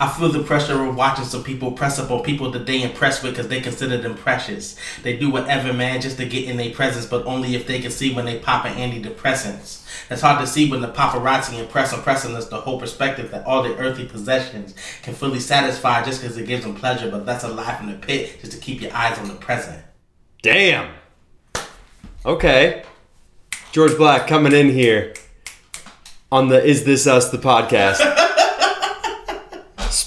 I feel the pressure of watching some people press up on people that they impress with because they consider them precious. They do whatever, man, just to get in their presence, but only if they can see when they popping antidepressants. It's hard to see when the paparazzi impress on pressing us the whole perspective that all their earthly possessions can fully satisfy just because it gives them pleasure, but that's a lie from the pit just to keep your eyes on the present. Damn. Okay. George Black coming in here on the Is This Us the podcast.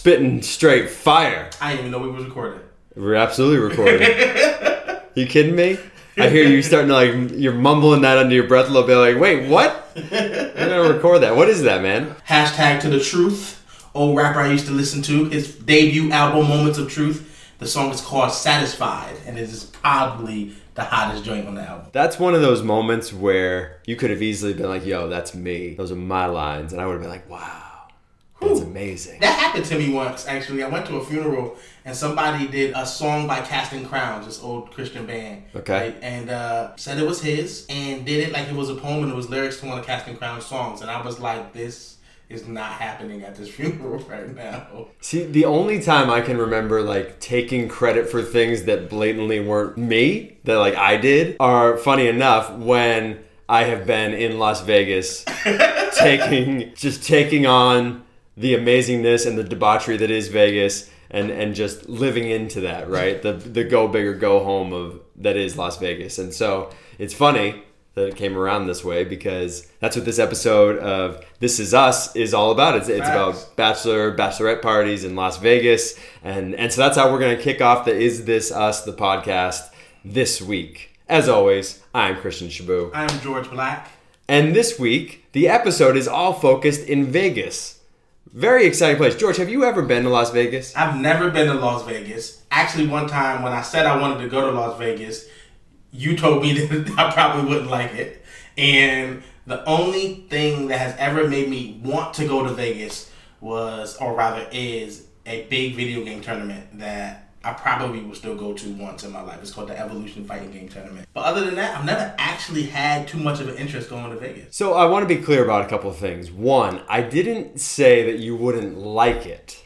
Spitting straight fire. I didn't even know we was recording. We're absolutely recording. you kidding me? I hear you starting to like you're mumbling that under your breath a little bit like, wait, what? I'm gonna record that. What is that, man? Hashtag to the truth. Old rapper I used to listen to. His debut album, Moments of Truth. The song is called Satisfied, and it is probably the hottest joint on the album. That's one of those moments where you could have easily been like, yo, that's me. Those are my lines. And I would have been like, wow, that's Whew. amazing. That happened to me once, actually. I went to a funeral and somebody did a song by Casting Crowns, this old Christian band. Okay. right? And uh, said it was his and did it like it was a poem and it was lyrics to one of Casting Crowns songs. And I was like, this is not happening at this funeral right now. See, the only time I can remember like taking credit for things that blatantly weren't me, that like I did, are funny enough when I have been in Las Vegas taking just taking on the amazingness and the debauchery that is Vegas and and just living into that, right? The the go big or go home of that is Las Vegas. And so it's funny that it came around this way because that's what this episode of This Is Us is all about. It's, it's about bachelor bachelorette parties in Las Vegas, and and so that's how we're gonna kick off the Is This Us the podcast this week. As always, I'm Christian Shabu, I'm George Black. and this week the episode is all focused in Vegas. Very exciting place. George, have you ever been to Las Vegas? I've never been to Las Vegas. Actually, one time when I said I wanted to go to Las Vegas, you told me that I probably wouldn't like it. And the only thing that has ever made me want to go to Vegas was, or rather is, a big video game tournament that I probably will still go to once in my life. It's called the Evolution Fighting Game Tournament. But other than that, I've never actually had too much of an interest going to Vegas. So I want to be clear about a couple of things. One, I didn't say that you wouldn't like it.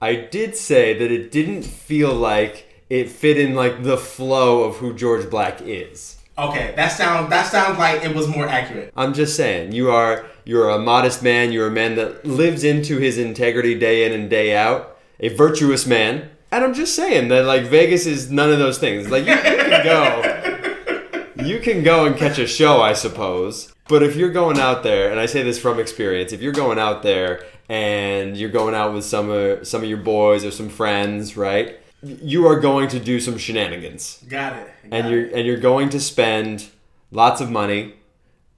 I did say that it didn't feel like it fit in like the flow of who George Black is. Okay, that sounds that sounds like it was more accurate. I'm just saying, you are you're a modest man, you're a man that lives into his integrity day in and day out, a virtuous man. And I'm just saying that like Vegas is none of those things. Like you, you can go you can go and catch a show, I suppose. But if you're going out there, and I say this from experience, if you're going out there and you're going out with some of some of your boys or some friends, right? You are going to do some shenanigans Got it. and you're it. and you're going to spend lots of money.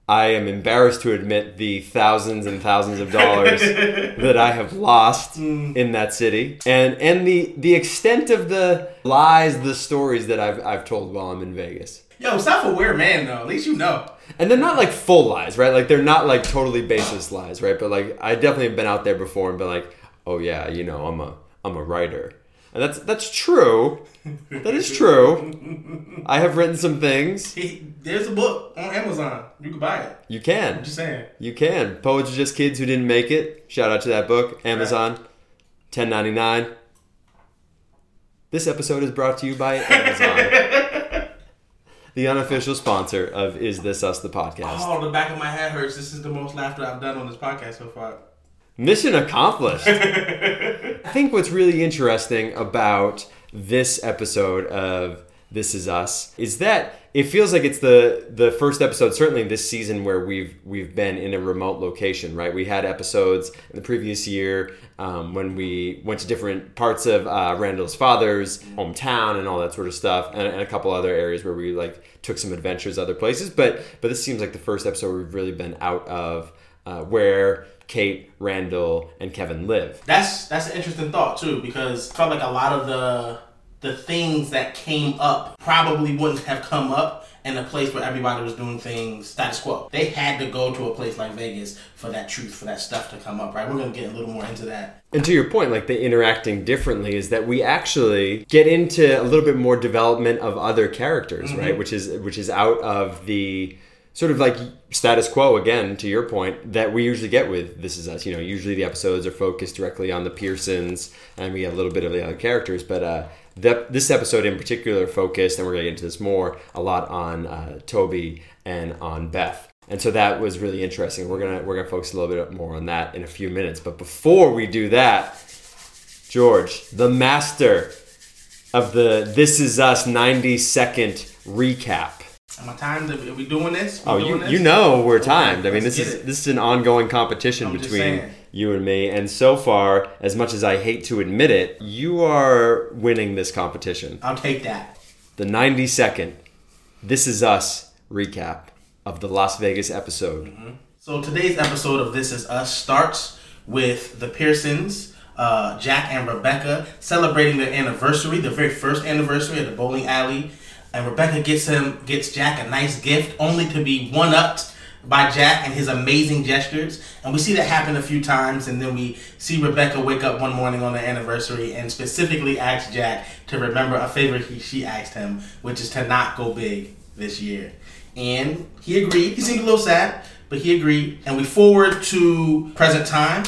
I am embarrassed to admit the thousands and thousands of dollars that I have lost hmm. in that city, and and the the extent of the lies, the stories that I've I've told while I'm in Vegas. Yo, self-aware man though. At least you know. And they're not like full lies, right? Like they're not like totally baseless lies, right? But like I definitely have been out there before and been like, oh yeah, you know, I'm a I'm a writer, and that's that's true. That is true. I have written some things. He, there's a book on Amazon. You can buy it. You can. I'm just saying. You can. Poets are just kids who didn't make it. Shout out to that book. Amazon. Ten ninety nine. This episode is brought to you by Amazon. the unofficial sponsor of Is This Us the Podcast. Oh, the back of my head hurts. This is the most laughter I've done on this podcast so far. Mission accomplished. I think what's really interesting about this episode of This Is Us is that it feels like it's the the first episode, certainly this season, where we've we've been in a remote location. Right? We had episodes in the previous year um, when we went to different parts of uh, Randall's father's hometown and all that sort of stuff, and, and a couple other areas where we like took some adventures other places. But but this seems like the first episode we've really been out of uh, where Kate, Randall, and Kevin live. That's that's an interesting thought too, because I felt like a lot of the the things that came up probably wouldn't have come up in a place where everybody was doing things status quo. They had to go to a place like Vegas for that truth, for that stuff to come up, right? We're gonna get a little more into that. And to your point, like the interacting differently is that we actually get into a little bit more development of other characters, mm-hmm. right? Which is which is out of the sort of like status quo again to your point that we usually get with this is us you know usually the episodes are focused directly on the pearsons and we get a little bit of the other characters but uh that this episode in particular focused and we're going to get into this more a lot on uh, toby and on beth. And so that was really interesting. We're gonna we're gonna focus a little bit more on that in a few minutes. But before we do that george the master of the this is us 90 second recap Am I timed? Are we doing this? We Oh, doing you this? you know we're Okay, timed. I mean, this is it. this is an ongoing competition I'm between you and me, and so far, as much as I hate to admit it, you are winning this competition. I'll take that. The 90 second "This Is Us" recap of the Las Vegas episode. So today's episode of This Is Us starts with the Pearsons, uh, Jack and Rebecca, celebrating their anniversary, the very first anniversary at the bowling alley. And Rebecca gets him gets Jack a nice gift, only to be one upped by Jack and his amazing gestures. And we see that happen a few times, and then we see Rebecca wake up one morning on the anniversary and specifically ask Jack to remember a favor he, she asked him, which is to not go big this year. And he agreed. He seemed a little sad, but he agreed. And we forward to present time.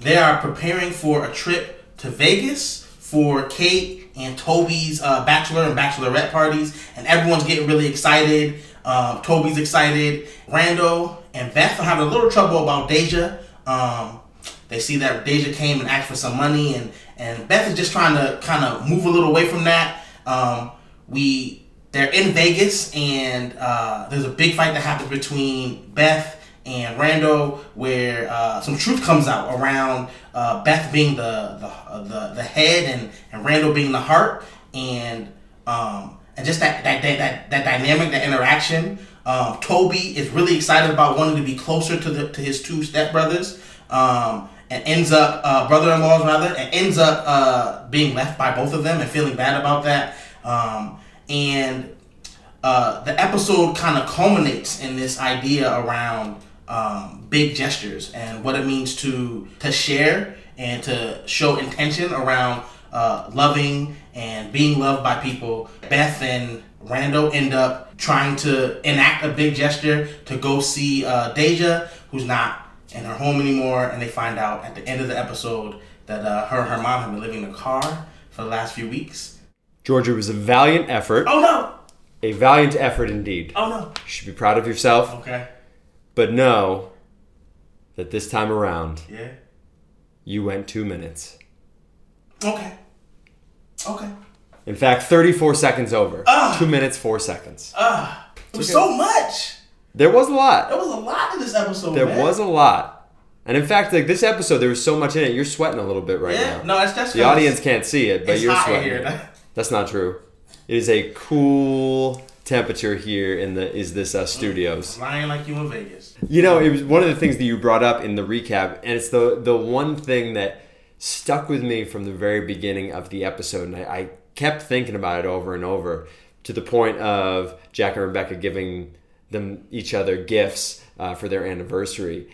They are preparing for a trip to Vegas for Kate and Toby's uh, bachelor and bachelorette parties, and everyone's getting really excited. Um, Toby's excited. Rando and Beth are having a little trouble about Deja. Um, they see that Deja came and asked for some money, and and Beth is just trying to kind of move a little away from that. Um, we they're in Vegas, and uh, there's a big fight that happens between Beth and Rando, where uh, some truth comes out around uh, Beth being the the, uh, the the head and and Rando being the heart, and um, and just that that that that, that dynamic, that interaction. Um, Toby is really excited about wanting to be closer to the to his two stepbrothers, um, and ends up uh, brother-in-laws rather, and ends up uh, being left by both of them and feeling bad about that. Um, and uh, the episode kind of culminates in this idea around um, big gestures and what it means to to share and to show intention around uh, loving and being loved by people. Beth and Rando end up trying to enact a big gesture to go see uh, Deja, who's not in her home anymore, and they find out at the end of the episode that uh, her and her mom have been living in a car for the last few weeks. Georgia was a valiant effort, Oh no! a valiant effort indeed. Oh no! You should be proud of yourself, Okay. But know that this time around Yeah. you went two minutes. Okay. Okay. In fact, 34 seconds over. Ah. Two minutes, four seconds. Ah, it was Okay. so much. There was a lot. There was a lot in this episode. There man. was a lot. And in fact, like this episode, there was so much in it. You're sweating a little bit right Yeah. now. No, it's just The audience can't see it, but you're sweating. here. That's not true. It is a cool temperature here in the Is This Us studios. lying like you in Vegas. You know, it was one of the things that you brought up in the recap, and it's the the one thing that stuck with me from the very beginning of the episode, and I, I kept thinking about it over and over to the point of Jack and Rebecca giving them each other gifts uh, for their anniversary.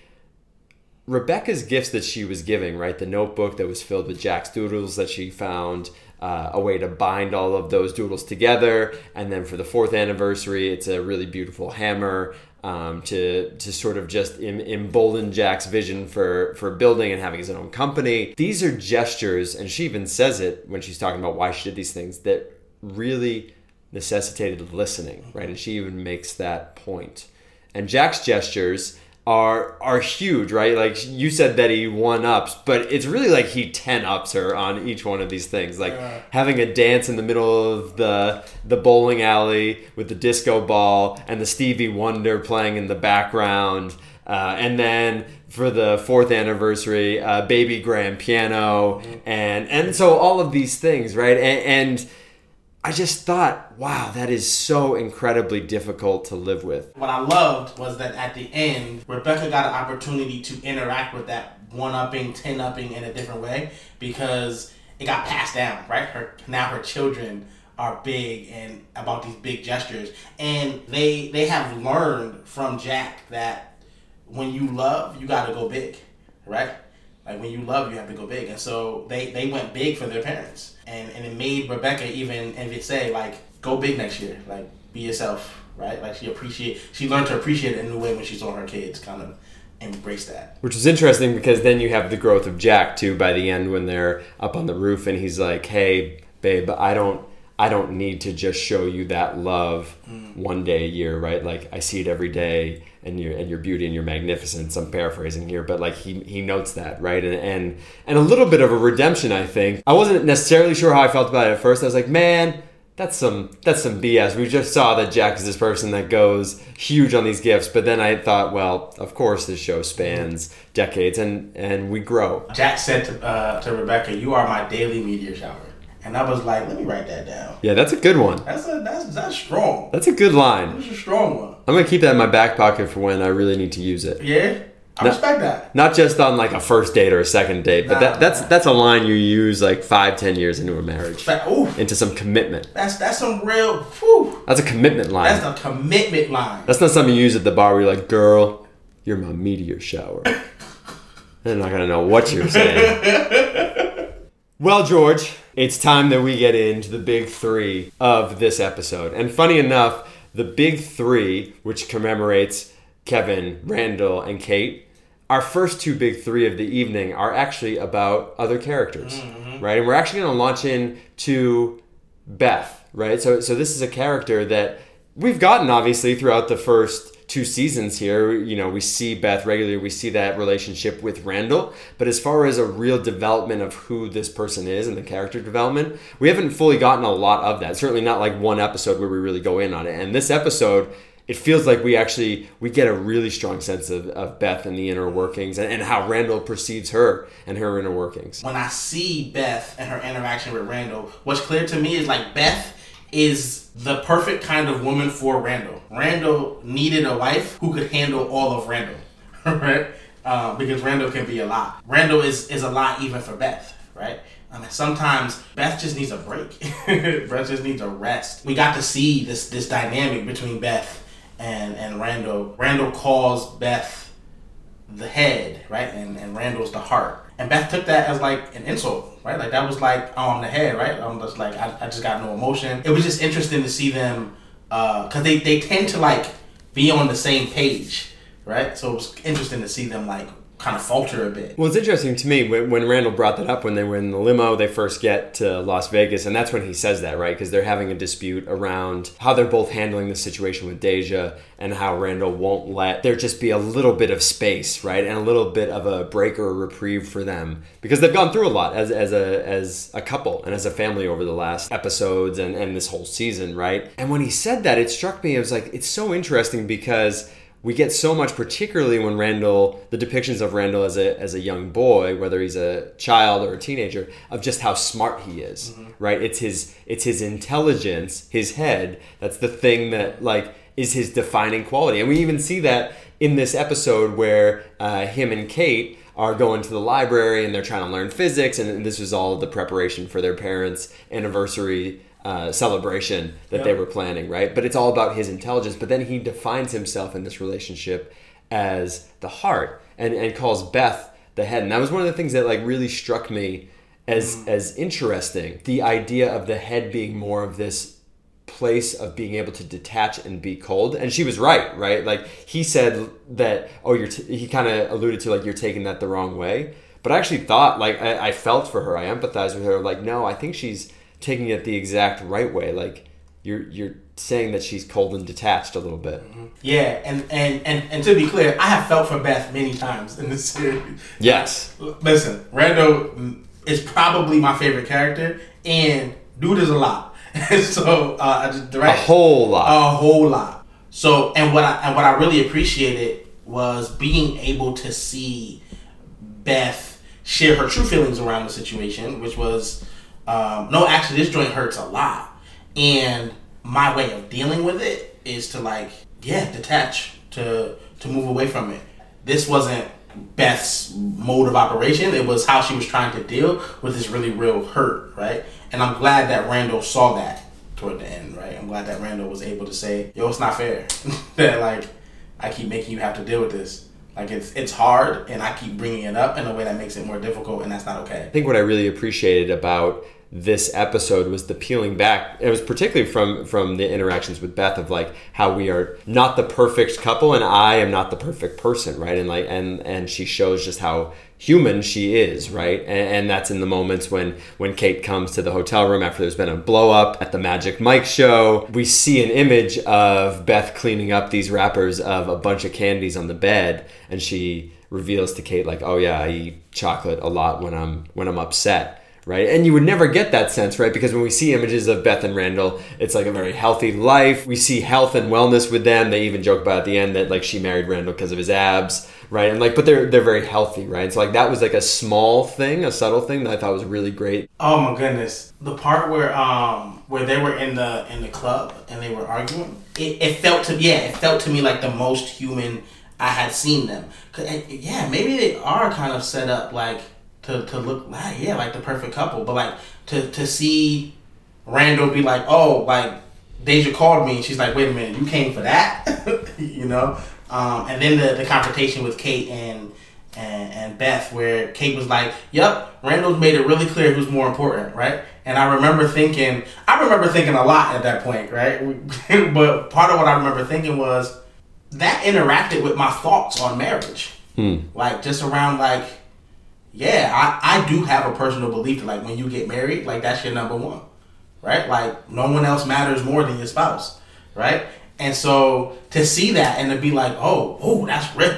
Rebecca's gifts that she was giving, right? The notebook that was filled with Jack's doodles that she found, uh, a way to bind all of those doodles together, and then for the fourth anniversary, it's a really beautiful hammer um, to to sort of just em- embolden Jack's vision for for building and having his own company. These are gestures, and she even says it when she's talking about why she did these things that really necessitated listening, right? And she even makes that point. And Jack's gestures are are huge, right? Like you said that he one ups, but it's really like he ten ups her on each one of these things. Like Yeah. having a dance in the middle of the the bowling alley with the disco ball and the Stevie Wonder playing in the background, uh, and then for the fourth anniversary, uh, baby grand piano, and and so all of these things, right? and, and I just thought, wow, that is so incredibly difficult to live with. What I loved was that at the end, Rebecca got an opportunity to interact with that one upping, ten upping in a different way because it got passed down, right? Her now her children are big and about these big gestures, and they they have learned from Jack that when you love, you got to go big, right? Like when you love, you have to go big, and so they they went big for their parents, and and it made Rebecca even and say like go big next year, like be yourself, right? Like she appreciate, she learned to appreciate it in a way when she saw her kids kind of embrace that. Which was interesting because then you have the growth of Jack too by the end when they're up on the roof and he's like, "Hey, babe, I don't I don't need to just show you that love one day a year, right? Like I see it every day and your and your beauty and your magnificence. I'm paraphrasing here, but like he he notes that, right? And and and a little bit of a redemption, I think. I wasn't necessarily sure how I felt about it at first. I was like, "Man, that's some that's some BS. We just saw that Jack is this person that goes huge on these gifts, but then I thought, well, of course this show spans decades and and we grow. Jack said to, uh, to Rebecca, "You are my daily meteor shower," and I was like, "Let me write that down." Yeah, that's a good one. That's a that's that's strong. That's a good line. That's a strong one. I'm gonna keep that in my back pocket for when I really need to use it. Yeah, I No. respect that. Not just on like a first date or a second date, but Nah, that, that's nah. that's a line you use like five, ten years into a marriage, ooh, into some commitment. that's that's some real. Whew, That's a commitment line. that's a commitment line. That's not something you use at the bar where you're like, girl, you're my meteor shower. They're not gonna know what you're saying. well, George, it's time that we get into the big three of this episode. And funny enough, the big three, which commemorates Kevin, Randall, and Kate, our first two big three of the evening are actually about other characters, mm-hmm. right? And we're actually gonna launch into Beth, right? So so this is a character that we've gotten obviously throughout the first two seasons here. You know, we see Beth regularly, we see that relationship with Randall, but as far as a real development of who this person is and the character development, we haven't fully gotten a lot of that. Certainly not like one episode where we really go in on it. And this episode it feels like we actually we get a really strong sense of, of Beth and the inner workings and, and how Randall perceives her and her inner workings. when I see Beth and her interaction with Randall, what's clear to me is like Beth is the perfect kind of woman for Randall. Randall needed a wife who could handle all of Randall, right? Uh, because Randall can be a lot. Randall is is a lot even for Beth, right? I mean, sometimes Beth just needs a break. Beth just needs a rest. We got to see this this dynamic between Beth and and Randall. Randall calls Beth the head, right? And, and Randall's the heart. And Beth took that as like an insult, right? Like that was like, on the head, right? I'm just like, I, I just got no emotion. It was just interesting to see them, uh, because they, they tend to like be on the same page, right? So it was interesting to see them like kind of falter a bit. Well, it's interesting to me when, when Randall brought that up when they were in the limo, they first get to Las Vegas, and that's when he says that, right? Because they're having a dispute around how they're both handling the situation with Deja and how Randall won't let there just be a little bit of space, right? And a little bit of a break or a reprieve for them because they've gone through a lot as, as a as a couple and as a family over the last episodes and, and this whole season, right? And when he said that, it struck me, it was like, it's so interesting because we get so much, particularly when Randall, the depictions of Randall as a as a young boy, whether he's a child or a teenager, of just how smart he is. Right? It's his it's his intelligence, his head. That's the thing that like is his defining quality, and we even see that in this episode where uh, him and Kate are going to the library and they're trying to learn physics, and this was all the preparation for their parents' anniversary uh, celebration that they were planning, right? But it's all about his intelligence. But then he defines himself in this relationship as the heart and, and calls Beth the head. And that was one of the things that like really struck me as as interesting. The idea of the head being more of this place of being able to detach and be cold and she was right right like he said that oh you're t- he kind of alluded to like you're taking that the wrong way but i actually thought like I, I felt for her i empathized with her like no i think she's taking it the exact right way like you're you're saying that she's cold and detached a little bit Yeah, and, and, and, and to be clear, I have felt for Beth many times in this series. yes Listen, Randall mm, is probably my favorite character, and dude is a lot. so uh, I just direct a whole lot a whole lot. So and what I and what I really appreciated was being able to see Beth share her true feelings around the situation, which was um, no, actually, this joint hurts a lot, and my way of dealing with it is to like yeah detach to to move away from it. This wasn't Beth's mode of operation. It was how she was trying to deal with this really real hurt, right? And I'm glad that Randall saw that toward the end, right? I'm glad that Randall was able to say, "Yo, it's not fair that like I keep making you have to deal with this. Like it's it's hard, and I keep bringing it up in a way that makes it more difficult, and that's not okay." I think what I really appreciated about this episode was the peeling back. It was particularly from from the interactions with Beth of like how we are not the perfect couple and I am not the perfect person, right? And like and and she shows just how human she is, right? And, and, that's in the moments when when Kate comes to the hotel room after there's been a blow up at the Magic Mike show. We see an image of Beth cleaning up these wrappers of a bunch of candies on the bed, and she reveals to Kate like, "Oh yeah, I eat chocolate a lot when I'm when I'm upset." Right? And you would never get that sense, right? Because when we see images of Beth and Randall, it's like a very healthy life. We see health and wellness with them. They even joke about at the end that like she married Randall because of his abs, right? And like, but they're they're very healthy, right? So like that was like a small thing, a subtle thing that I thought was really great. Oh my goodness, the part where um where they were in the in the club and they were arguing, it, it felt to yeah, it felt to me like the most human I had seen them. Yeah, maybe they are kind of set up like to, to look like yeah like the perfect couple. But like to to see Randall be like oh like Deja called me and she's like wait a minute you came for that? You know? Um, and then the, the confrontation with Kate and, and and Beth where Kate was like yep Randall's made it really clear who's more important right? And I remember thinking I remember thinking a lot at that point right? But part of what I remember thinking was that interacted with my thoughts on marriage. Hmm. like just around like yeah, I, I do have a personal belief that like when you get married, like that's your number one, right? Like no one else matters more than your spouse, right? And so to see that and to be like, oh, oh, that's real,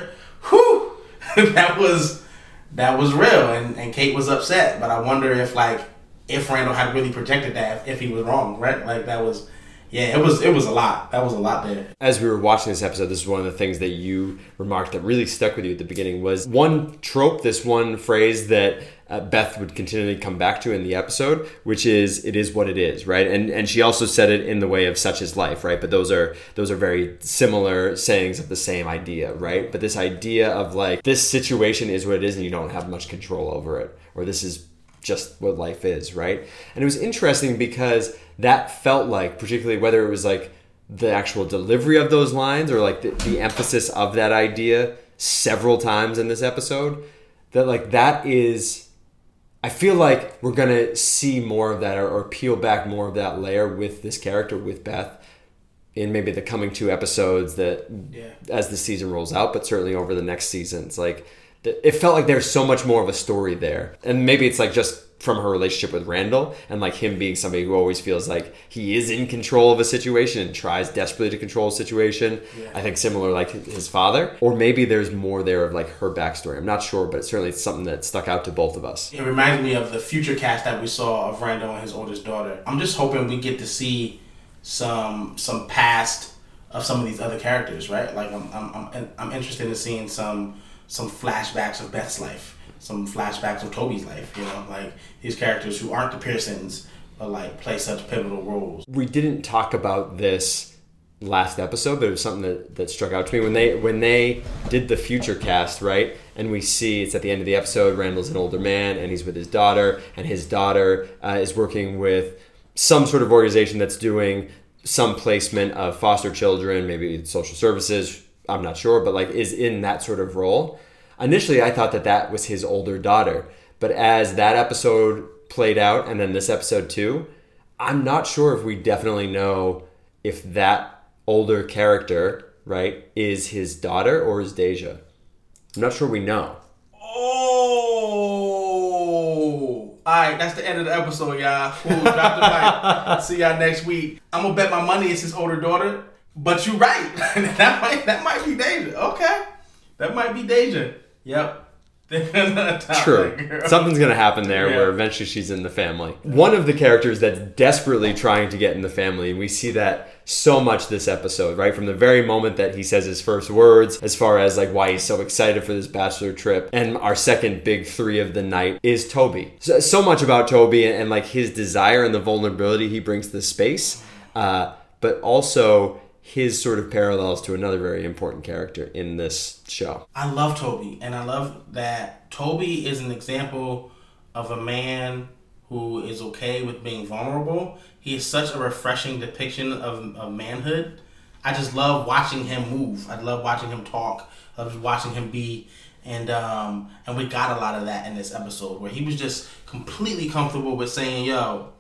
whew, that was that was real, and and Kate was upset, but I wonder if like if Randall had really protected that, if, if he was wrong, right? Like that was yeah, it was it was a lot. That was a lot there. As we were watching this episode, this is one of the things that you remarked that really stuck with you at the beginning was one trope, this one phrase that uh, Beth would continually come back to in the episode, which is "it is what it is," right? And and she also said it in the way of "such is life," right? But those are those are very similar sayings of the same idea, right? But this idea of like this situation is what it is, and you don't have much control over it, or this is just what life is, right? And it was interesting because that felt like, particularly whether it was like the actual delivery of those lines or like the, the emphasis of that idea several times in this episode, that like that is. I feel like we're gonna see more of that or, or peel back more of that layer with this character with Beth in maybe the coming two episodes that yeah. as the season rolls out, but certainly over the next seasons. Like it felt like there's so much more of a story there. And maybe it's like just from her relationship with Randall and like him being somebody who always feels like he is in control of a situation and tries desperately to control a situation. Yeah. I think similar like his father. Or maybe there's more there of like her backstory. I'm not sure, but certainly it's something that stuck out to both of us. It reminds me of the future cast that we saw of Randall and his oldest daughter. I'm just hoping we get to see some some past of some of these other characters, right? Like I'm I'm I'm, I'm interested in seeing some some flashbacks of Beth's life, some flashbacks of Toby's life. You know, like these characters who aren't the Pearsons, but like play such pivotal roles. We didn't talk about this last episode, but it was something that, that struck out to me when they when they did the future cast, right? And we see it's at the end of the episode. Randall's an older man, and he's with his daughter, and his daughter uh, is working with some sort of organization that's doing some placement of foster children, maybe social services, I'm not sure, but like is in that sort of role. Initially, I thought that that was his older daughter, but as that episode played out, and then this episode too, I'm not sure if we definitely know if that older character, right, is his daughter or is Deja. I'm not sure we know. Oh, all right, that's the end of the episode, y'all. Cool, drop the mic. See y'all next week. I'm gonna bet my money it's his older daughter. But you're right. that might that might be Deja. Okay, that might be Deja. Yep. True. Something's going to happen there yeah. where eventually she's in the family. One of the characters that's desperately trying to get in the family, and we see that so much this episode, right? From the very moment that he says his first words, as far as like why he's so excited for this bachelor trip. And our second big three of the night is Toby. So, so much about Toby and, and, like his desire and the vulnerability he brings to the space, uh, but also his sort of parallels to another very important character in this show. I love Toby, and I love that Toby is an example of a man who is okay with being vulnerable. He is such a refreshing depiction of, of manhood. I just love watching him move. I love watching him talk. I love watching him be And um, and we got a lot of that in this episode where he was just completely comfortable with saying, "Yo,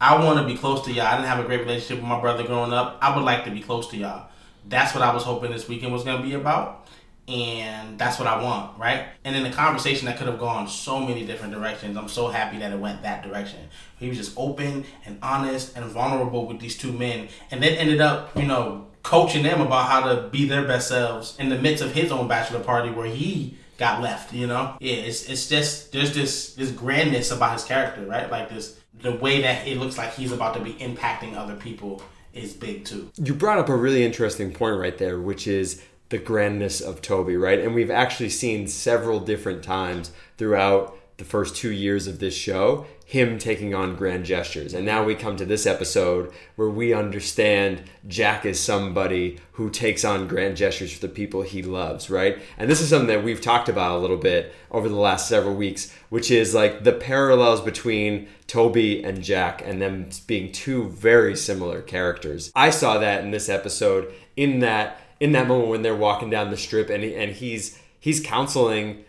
I want to be close to y'all. I didn't have a great relationship with my brother growing up. I would like to be close to y'all. That's what I was hoping this weekend was going to be about. And that's what I want, right? And in the conversation that could have gone so many different directions, I'm so happy that it went that direction. He was just open and honest and vulnerable with these two men, and then ended up, you know, coaching them about how to be their best selves in the midst of his own bachelor party where he got left, you know? Yeah, it's it's just there's this this grandness about his character, right? Like this the way that it looks like he's about to be impacting other people is big too. You brought up a really interesting point right there, which is the grandness of Toby, right? And we've actually seen several different times throughout the first two years of this show him taking on grand gestures. And now we come to this episode where we understand Jack is somebody who takes on grand gestures for the people he loves, right? And this is something that we've talked about a little bit over the last several weeks, which is like the parallels between Toby and Jack and them being two very similar characters. I saw that in this episode in that in that moment when they're walking down the strip and and he's he's counseling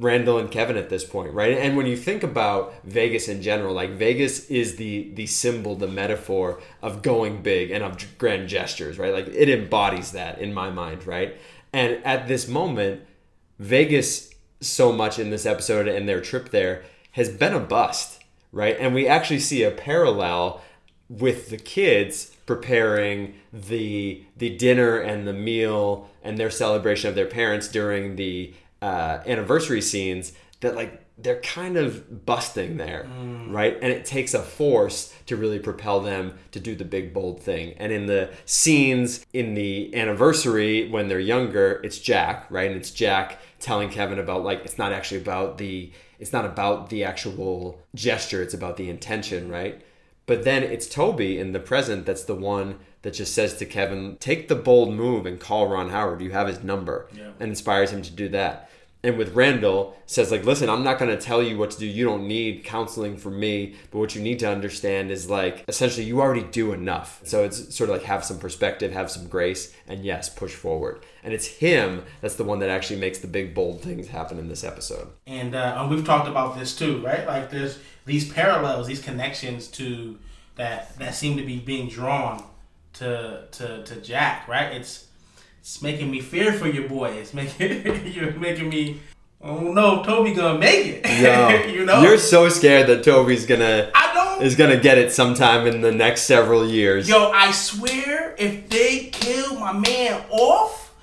Randall and Kevin at this point, right? And when you think about Vegas in general, like Vegas is the the symbol, the metaphor of going big and of grand gestures, right? Like it embodies that in my mind, right? And at this moment, Vegas so much in this episode and their trip there has been a bust, right? And we actually see a parallel with the kids preparing the the dinner and the meal and their celebration of their parents during the uh, anniversary scenes that like they're kind of busting there, mm. right? And it takes a force to really propel them to do the big bold thing. And in the scenes in the anniversary when they're younger, it's Jack, right? And it's Jack telling Kevin about like it's not actually about the it's not about the actual gesture, it's about the intention, right? But then it's Toby in the present that's the one that just says to Kevin, take the bold move and call Ron Howard. You have his number. Yeah. And inspires him to do that and with Randall says like listen I'm not going to tell you what to do. You don't need counseling from me but what you need to understand is like essentially you already do enough. So it's sort of like have some perspective have some grace and yes push forward. And it's him that's the one that actually makes the big bold things happen in this episode. And, uh, and we've talked about this too right? Like there's these parallels these connections to that that seem to be being drawn to to to Jack right? It's it's making me fear for your boy. It's making you're making me. Oh no, Toby gonna make it. Yo, you know, you're so scared that Toby's gonna. I don't. Is gonna get it sometime in the next several years. Yo, I swear, if they kill my man off,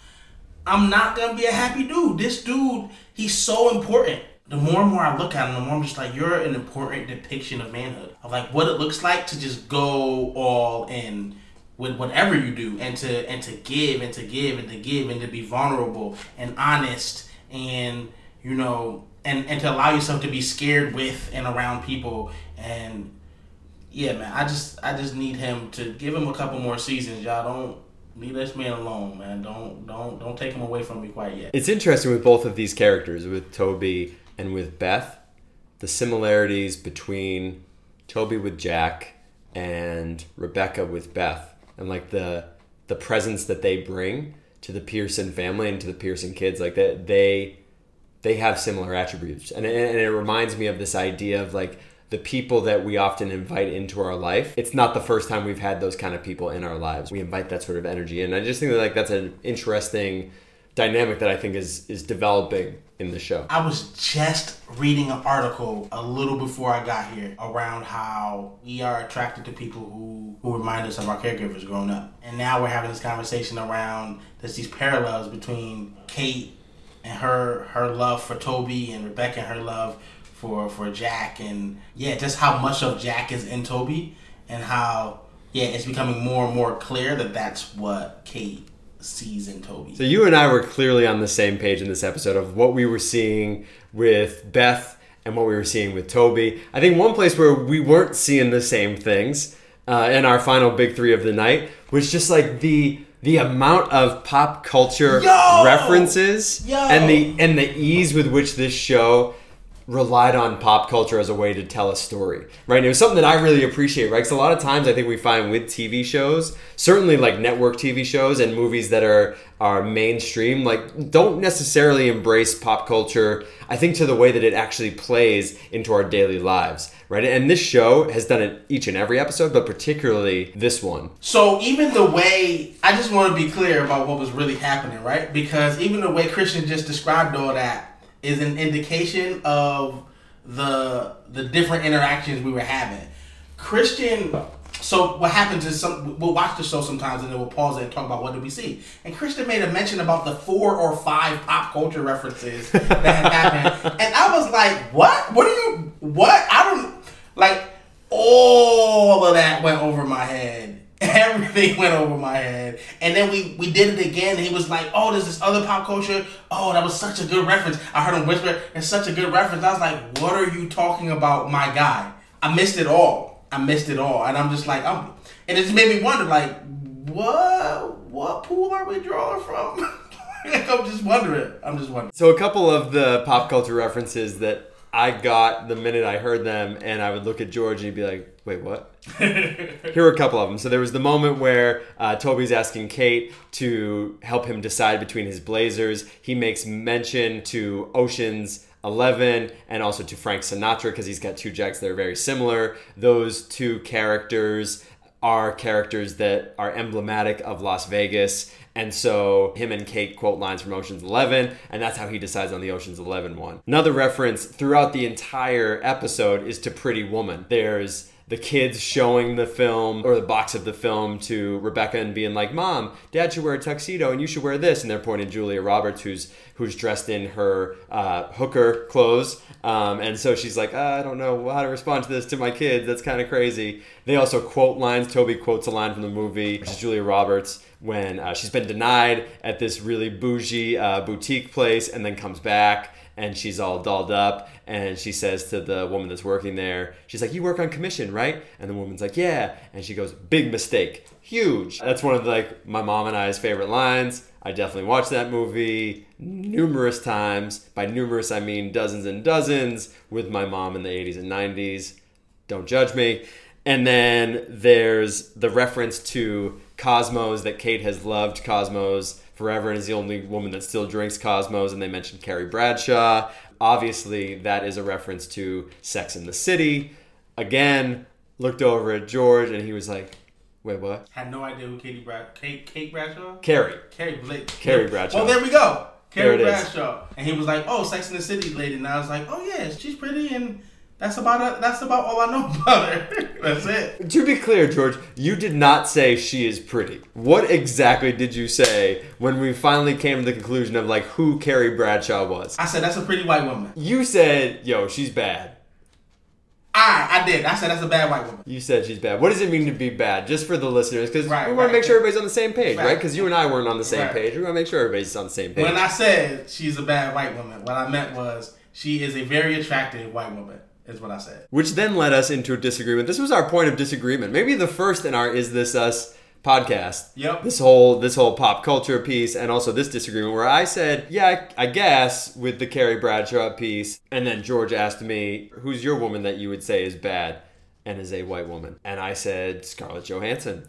I'm not gonna be a happy dude. This dude, he's so important. The more and more I look at him, the more I'm just like, you're an important depiction of manhood. Of like what it looks like to just go all in with whatever you do and to and to give and to give and to give and to be vulnerable and honest and you know and and to allow yourself to be scared with and around people. And yeah man i just i just need him to give him a couple more seasons y'all. Don't leave this man alone man. Don't don't don't take him away from me quite yet. It's interesting with both of these characters with toby and with beth the similarities between toby with jack and rebecca with beth and like the the presence that they bring to the Pearson family and to the Pearson kids, like that they they have similar attributes, and and it reminds me of this idea of like the people that we often invite into our life. It's not the first time we've had those kind of people in our lives. We invite that sort of energy, and I just think that like that's an interesting dynamic that I think is is developing in the show. I was just reading an article a little before I got here around how we are attracted to people who who remind us of our caregivers growing up, and now we're having this conversation around there's these parallels between Kate and her her love for Toby and Rebecca and her love for for Jack and yeah, just how much of Jack is in Toby and how yeah, it's becoming more and more clear that that's what Kate sees in Toby. So you and I were clearly on the same page in this episode of what we were seeing with Beth and what we were seeing with Toby. I think one place where we weren't seeing the same things uh, in our final big three of the night was just like the the amount of pop culture Yo! references Yo! and the and the ease with which this show relied on pop culture as a way to tell a story, right? And it was something that I really appreciate, right? Because a lot of times I think we find with TV shows, certainly like network TV shows and movies that are are mainstream, like don't necessarily embrace pop culture. I think to the way that it actually plays into our daily lives, right? And this show has done it each and every episode, but particularly this one. So even the way I just want to be clear about what was really happening, right? Because even the way Christian just described all that is an indication of the the different interactions we were having. Christian so what happens is some we'll watch the show sometimes and then we'll pause it and talk about what did we see. And Christian made a mention about the four or five pop culture references that had happened, and I was like, "What? What are you? What? I don't like." All of that went over my head. Everything went over my head, and then we we did it again. He was like, "Oh, there's this other pop culture. Oh, that was such a good reference." I heard him whisper, "It's such a good reference." I was like, "What are you talking about, my guy?" I missed it all. I missed it all, and I'm just like, I'm, and it just made me wonder, like, what what pool are we drawing from? I'm just wondering. I'm just wondering. So a couple of the pop culture references that I got the minute I heard them, and I would look at George and he'd be like, "Wait, what?" Here were a couple of them. So there was the moment where uh, Toby's asking Kate to help him decide between his blazers. He makes mention to Ocean's 11 and also to Frank Sinatra because he's got two jacks that are very similar. Those two characters are characters that are emblematic of Las Vegas. And so him and Kate quote lines from Ocean's 11, and that's how he decides on the Ocean's 11 one. Another reference throughout the entire episode is to Pretty Woman. There's the kids showing the film or the box of the film to Rebecca and being like, "Mom, Dad should wear a tuxedo, and you should wear this." And they're pointing Julia Roberts, who's who's dressed in her uh, hooker clothes, um, and so she's like, uh, "I don't know how to respond to this to my kids. That's kind of crazy." They also quote lines. Toby quotes a line from the movie, which is Julia Roberts when uh, she's been denied at this really bougie uh, boutique place, and then comes back and she's all dolled up and she says to the woman that's working there she's like you work on commission right? And the woman's like yeah. And she goes big mistake. Huge. That's one of the, like my mom and i's favorite lines. I definitely watched that movie numerous times. By numerous i mean dozens and dozens with my mom in the 80s and 90s don't judge me. And then there's the reference to cosmos that kate has loved cosmos forever and is the only woman that still drinks Cosmos. And they mentioned Carrie Bradshaw. Obviously, that is a reference to Sex and the City. Again, looked over at George and he was like, Wait, what? Had no idea who Katie Brad Kate Kate Bradshaw. Carrie. Carrie Blake. Carrie Bradshaw. Well, there we go. Carrie There it is. Bradshaw. And he was like, "Oh, Sex and the City lady," and I was like, "Oh yeah, she's pretty," and that's about it. That's about all I know about her. that's it. To be clear, George, you did not say she is pretty. What exactly did you say when we finally came to the conclusion of like who Carrie Bradshaw was? I said that's a pretty white woman. You said, yo, she's bad. I I did. I said that's a bad white woman. You said she's bad. What does it mean to be bad? Just for the listeners, because Right, we want right. to make sure everybody's on the same page, right? Right. Because you and I weren't on the same Right. page. We want to make sure everybody's on the same page. When I said she's a bad white woman, what I meant was she is a very attractive white woman. Is what I said. Which then led us into a disagreement. This was our point of disagreement. Maybe the first in our Is This Us podcast. Yep. This whole this whole pop culture piece and also this disagreement where I said, yeah, I I guess with the Carrie Bradshaw piece, and then George asked me, who's your woman that you would say is bad and is a white woman? And I said Scarlett Johansson.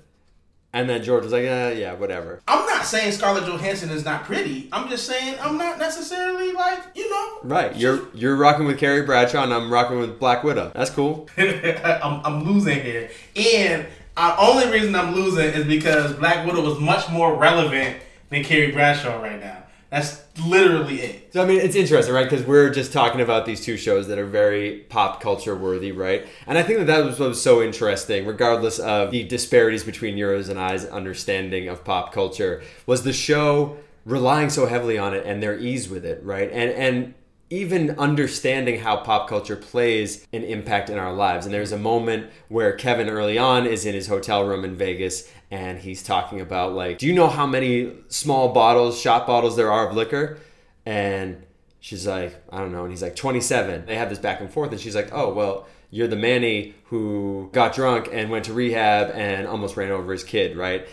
And then George was like, uh, yeah, whatever. I'm not saying Scarlett Johansson is not pretty. I'm just saying I'm not necessarily like you know. Right. You're you're rocking with Carrie Bradshaw and I'm rocking with Black Widow. That's cool. I'm, I'm losing here, and the only reason I'm losing is because Black Widow was much more relevant than Carrie Bradshaw right now. That's literally it. So I mean, it's interesting, right? Because we're just talking about these two shows that are very pop culture worthy, right? And I think that that was what was so interesting, regardless of the disparities between yours and I's understanding of pop culture, was the show relying so heavily on it and their ease with it, right? And and even understanding how pop culture plays an impact in our lives. And there's a moment where Kevin early on is in his hotel room in Vegas and he's talking about like, do you know how many small bottles, shot bottles there are of liquor? And she's like, I don't know. And he's like, 27. They have this back and forth and she's like, oh, well, you're the Manny who got drunk and went to rehab and almost ran over his kid, right?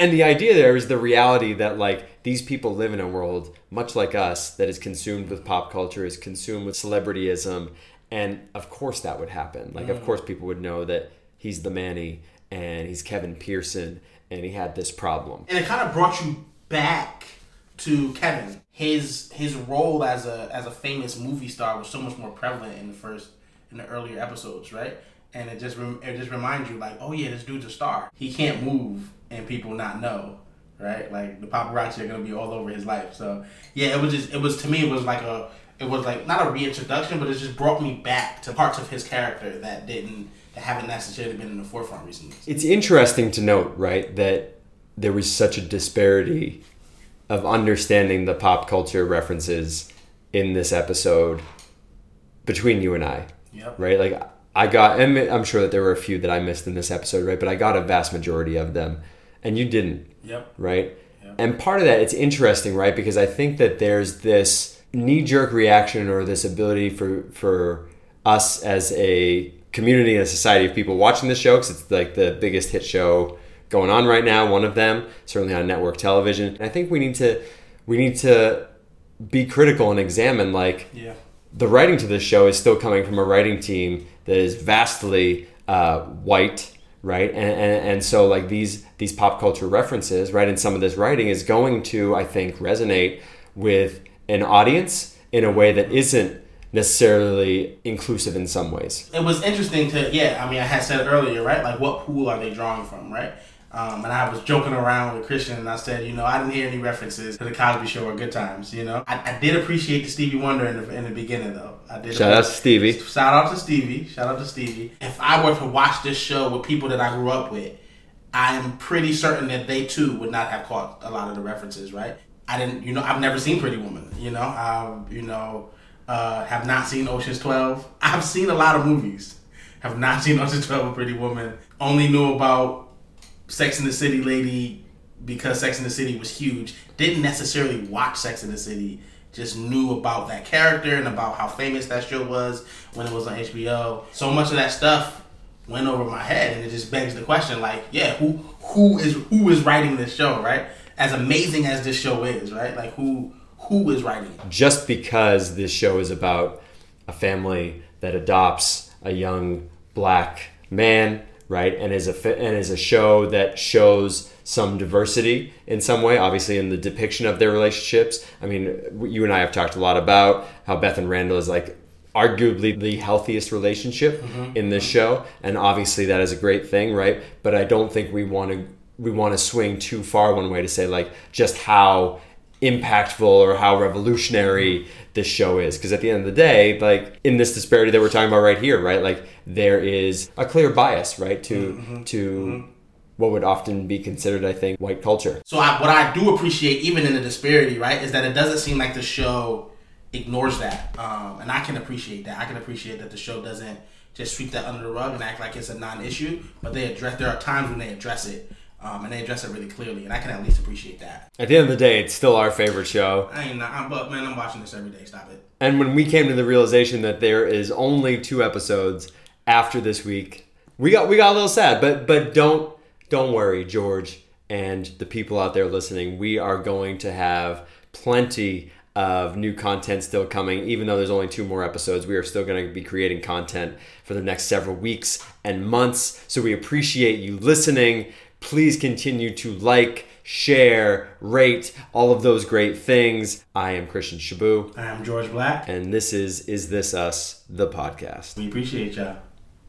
And the idea there is the reality that like these people live in a world much like us that is consumed with pop culture, is consumed with celebrityism, and of course that would happen. Like of mm. course people would know that he's the Manny and he's Kevin Pearson and he had this problem. and it kind of brought you back to Kevin. His his role as a as a famous movie star was so much more prevalent in the first in the earlier episodes, right? And it just rem- it just reminds you like, oh yeah, this dude's a star. He can't move and people not know, right? Like the paparazzi are gonna be all over his life. So yeah, it was just it was to me it was like a it was like not a reintroduction, but it just brought me back to parts of his character that didn't that haven't necessarily been in the forefront recently. It's interesting to note, right, that there was such a disparity of understanding the pop culture references in this episode between you and I, Yep. right? Like I got, and I'm sure that there were a few that I missed in this episode, right? But I got a vast majority of them, and you didn't, Yep. right? Yeah. And part of that, it's interesting, right? Because I think that there's this knee jerk reaction or this ability for for us as a community and a society of people watching this show, because it's like the biggest hit show going on right now, one of them, certainly on network television. And I think we need to we need to be critical and examine like Yeah. the writing to this show is still coming from a writing team that is vastly uh, white, right? And, and and so like these these pop culture references, right? And some of this writing is going to, I think, resonate with an audience in a way that isn't necessarily inclusive in some ways. it was interesting to yeah i mean i had said earlier right like what pool are they drawing from right um, and I was joking around with Christian, and I said, you know, I didn't hear any references to the Cosby Show or Good Times. You know, I, I did appreciate the Stevie Wonder in the, in the beginning, though. I did. Shout out to Stevie. Shout out to Stevie. Shout out to Stevie. If I were to watch this show with people that I grew up with, I am pretty certain that they too would not have caught a lot of the references. Right? I didn't. You know, I've never seen Pretty Woman. You know, I have, you know uh, have not seen Ocean's Twelve. I've seen a lot of movies. Have not seen Ocean's Twelve or Pretty Woman. Only knew about Sex and the City lady because Sex and the City was huge. Didn't necessarily watch Sex and the City. Just knew about that character and about how famous that show was when it was on HBO. So much of that stuff went over my head, and it just begs the question: like, yeah, who who is who is writing this show, right? As amazing as this show is, right? Like, who who is writing it? just because this show is about a family that adopts a young black man, right, and is a and is a show that shows some diversity in some way, obviously in the depiction of their relationships. I mean, you and I have talked a lot about how Beth and Randall is like arguably the healthiest relationship mm-hmm. in this show, and obviously that is a great thing, right? But I don't think we want to we want to swing too far one way to say like just how impactful or how revolutionary this show is. Because at the end of the day like in this disparity that we're talking about right here right like there is a clear bias right to to what would often be considered i think white culture. So I, what I do appreciate, even in the disparity, right, is that it doesn't seem like the show ignores that, um, and I can appreciate that. I can appreciate that the show doesn't just sweep that under the rug and act like it's a non-issue, but they address. There are times when they address it, um, and they address it really clearly, and I can at least appreciate that. at the end of the day it's still our favorite show I ain't, not, I'm, but man, I'm watching this every day. Stop it. and when we came to the realization that there is only two episodes after this week we got we got a little sad but but don't don't worry george and the people out there listening we are going to have plenty of new content still coming even though there's only two more episodes we are still going to be creating content for the next several weeks and months so we appreciate you listening please continue to like share rate all of those great things i am christian shabu I am George Black. and this is Is This Us, the podcast. We appreciate y'all.